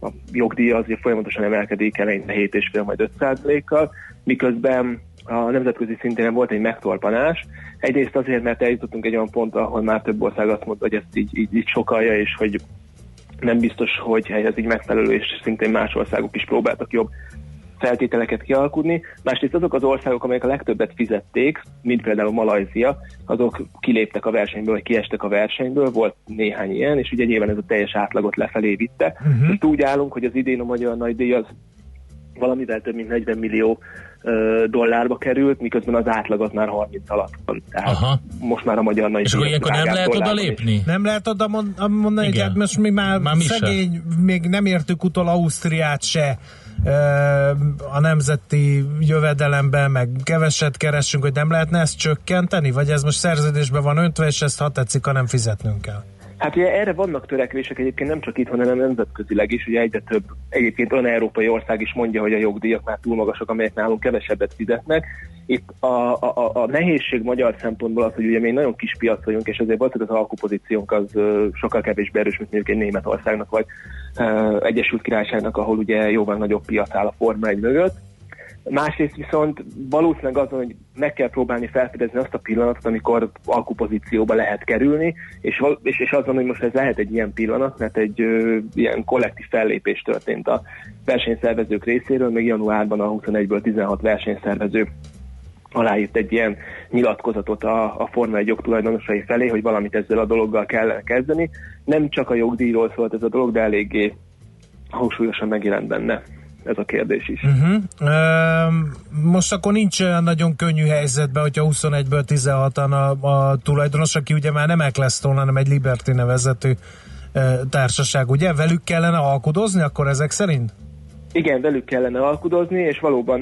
a jogdíj azért folyamatosan emelkedik eleinte 7,5 majd 5 kal miközben a nemzetközi szinten volt egy megtorpanás. Egyrészt azért, mert eljutottunk egy olyan pontra, ahol már több ország azt mondta, hogy ezt így, így, így sokalja, és hogy nem biztos, hogy ez így megfelelő, és szintén más országok is próbáltak jobb feltételeket kialkudni. Másrészt azok az országok, amelyek a legtöbbet fizették, mint például Malajzia, azok kiléptek a versenyből, vagy kiestek a versenyből, volt néhány ilyen, és ugye nyilván ez a teljes átlagot lefelé vitte. Uh-huh. Most úgy állunk, hogy az idén a magyar nagydíj az valamivel több mint 40 millió ö, dollárba került, miközben az átlag az már 30 alatt van. Tehát Aha. most már a magyar nagy És akkor ilyenkor nem lehet oda lépni? Nem lehet oda mond, mondani, hogy hát most mi már, Már mi szegény, még nem értük utol Ausztriát se a nemzeti jövedelemben, meg keveset keresünk, hogy nem lehetne ezt csökkenteni, vagy ez most szerződésben van öntve, és ezt ha tetszik, ha nem fizetnünk kell. Hát ugye erre vannak törekvések egyébként nem csak itt, hanem nemzetközileg is, ugye egyre több egyébként olyan európai ország is mondja, hogy a jogdíjak már túl magasak, amelyek nálunk kevesebbet fizetnek. Itt a, a, a nehézség magyar szempontból az, hogy ugye még nagyon kis piac vagyunk, és azért hogy az alkupozíciónk az sokkal kevésbé erős, mint mondjuk egy Németországnak vagy Egyesült Királyságnak, ahol ugye jóval nagyobb piac áll a Forma 1 mögött. Másrészt viszont valószínűleg azon, hogy meg kell próbálni felfedezni azt a pillanatot, amikor alkupozícióba lehet kerülni, és, és, és azon, hogy most ez lehet egy ilyen pillanat, mert egy ö, ilyen kollektív fellépés történt a versenyszervezők részéről, még januárban a 21-ből 16 versenyszervező aláírt egy ilyen nyilatkozatot a, a Forma 1 jogtulajdonosai felé, hogy valamit ezzel a dologgal kellene kezdeni. Nem csak a jogdíjról szólt ez a dolog, de eléggé hangsúlyosan megjelent benne ez a kérdés is. Uh-huh. Uh, most akkor nincs olyan nagyon könnyű helyzetben, hogyha 21-ből 16-an a, a tulajdonos, aki ugye már nem Eccleston, hanem egy Liberty nevezetű uh, társaság, ugye? Velük kellene alkudozni akkor ezek szerint? Igen, velük kellene alkudozni, és valóban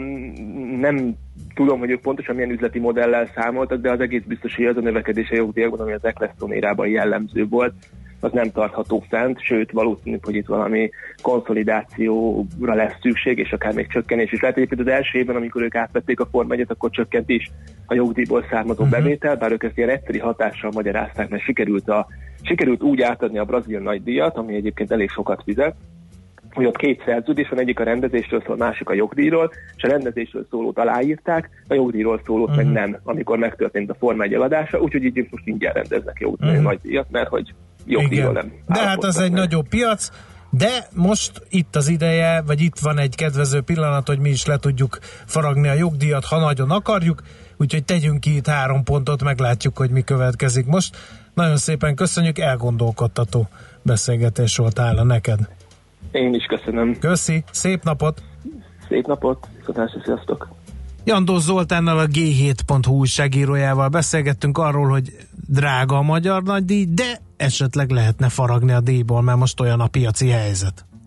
nem tudom, hogy ők pontosan milyen üzleti modellel számoltak, de az egész biztos, hogy az a növekedés a jogdíjakban, ami az Eccleston érában jellemző volt, az nem tartható fent, sőt valószínű, hogy itt valami konszolidációra lesz szükség, és akár még csökkenés is lehet. Egyébként az első évben, amikor ők átvették a Forma 1 akkor csökkent is a jogdíjból származó uh-huh. bevétel, bár ők ezt ilyen egyszeri hatással magyarázták, mert sikerült, a, sikerült úgy átadni a brazil nagydíjat, ami egyébként elég sokat fizet, hogy ott két szerződés van, egyik a rendezésről szól, másik a jogdíjról, és a rendezésről szólót aláírták, a jogdíjról szólót uh-huh. meg nem, amikor megtörtént a Forma 1 eladása, úgyhogy így most ingyen rendeznek jogdíj, uh-huh. nagy díjat, mert hogy jogdíjról nem. De hát az egy nagyobb piac, de most itt az ideje, vagy itt van egy kedvező pillanat, hogy mi is le tudjuk faragni a jogdíjat, ha nagyon akarjuk, úgyhogy tegyünk ki itt három pontot, meglátjuk, hogy mi következik most. Nagyon szépen köszönjük, elgondolkodtató beszélgetés volt áll neked. Én is köszönöm. Köszi, szép napot! Szép napot, viszontlátásra, sziasztok! Jandó Zoltánnal a G7.hu újságírójával beszélgettünk arról, hogy drága a magyar nagydíj, de esetleg lehetne faragni a díjból, mert most olyan a piaci helyzet.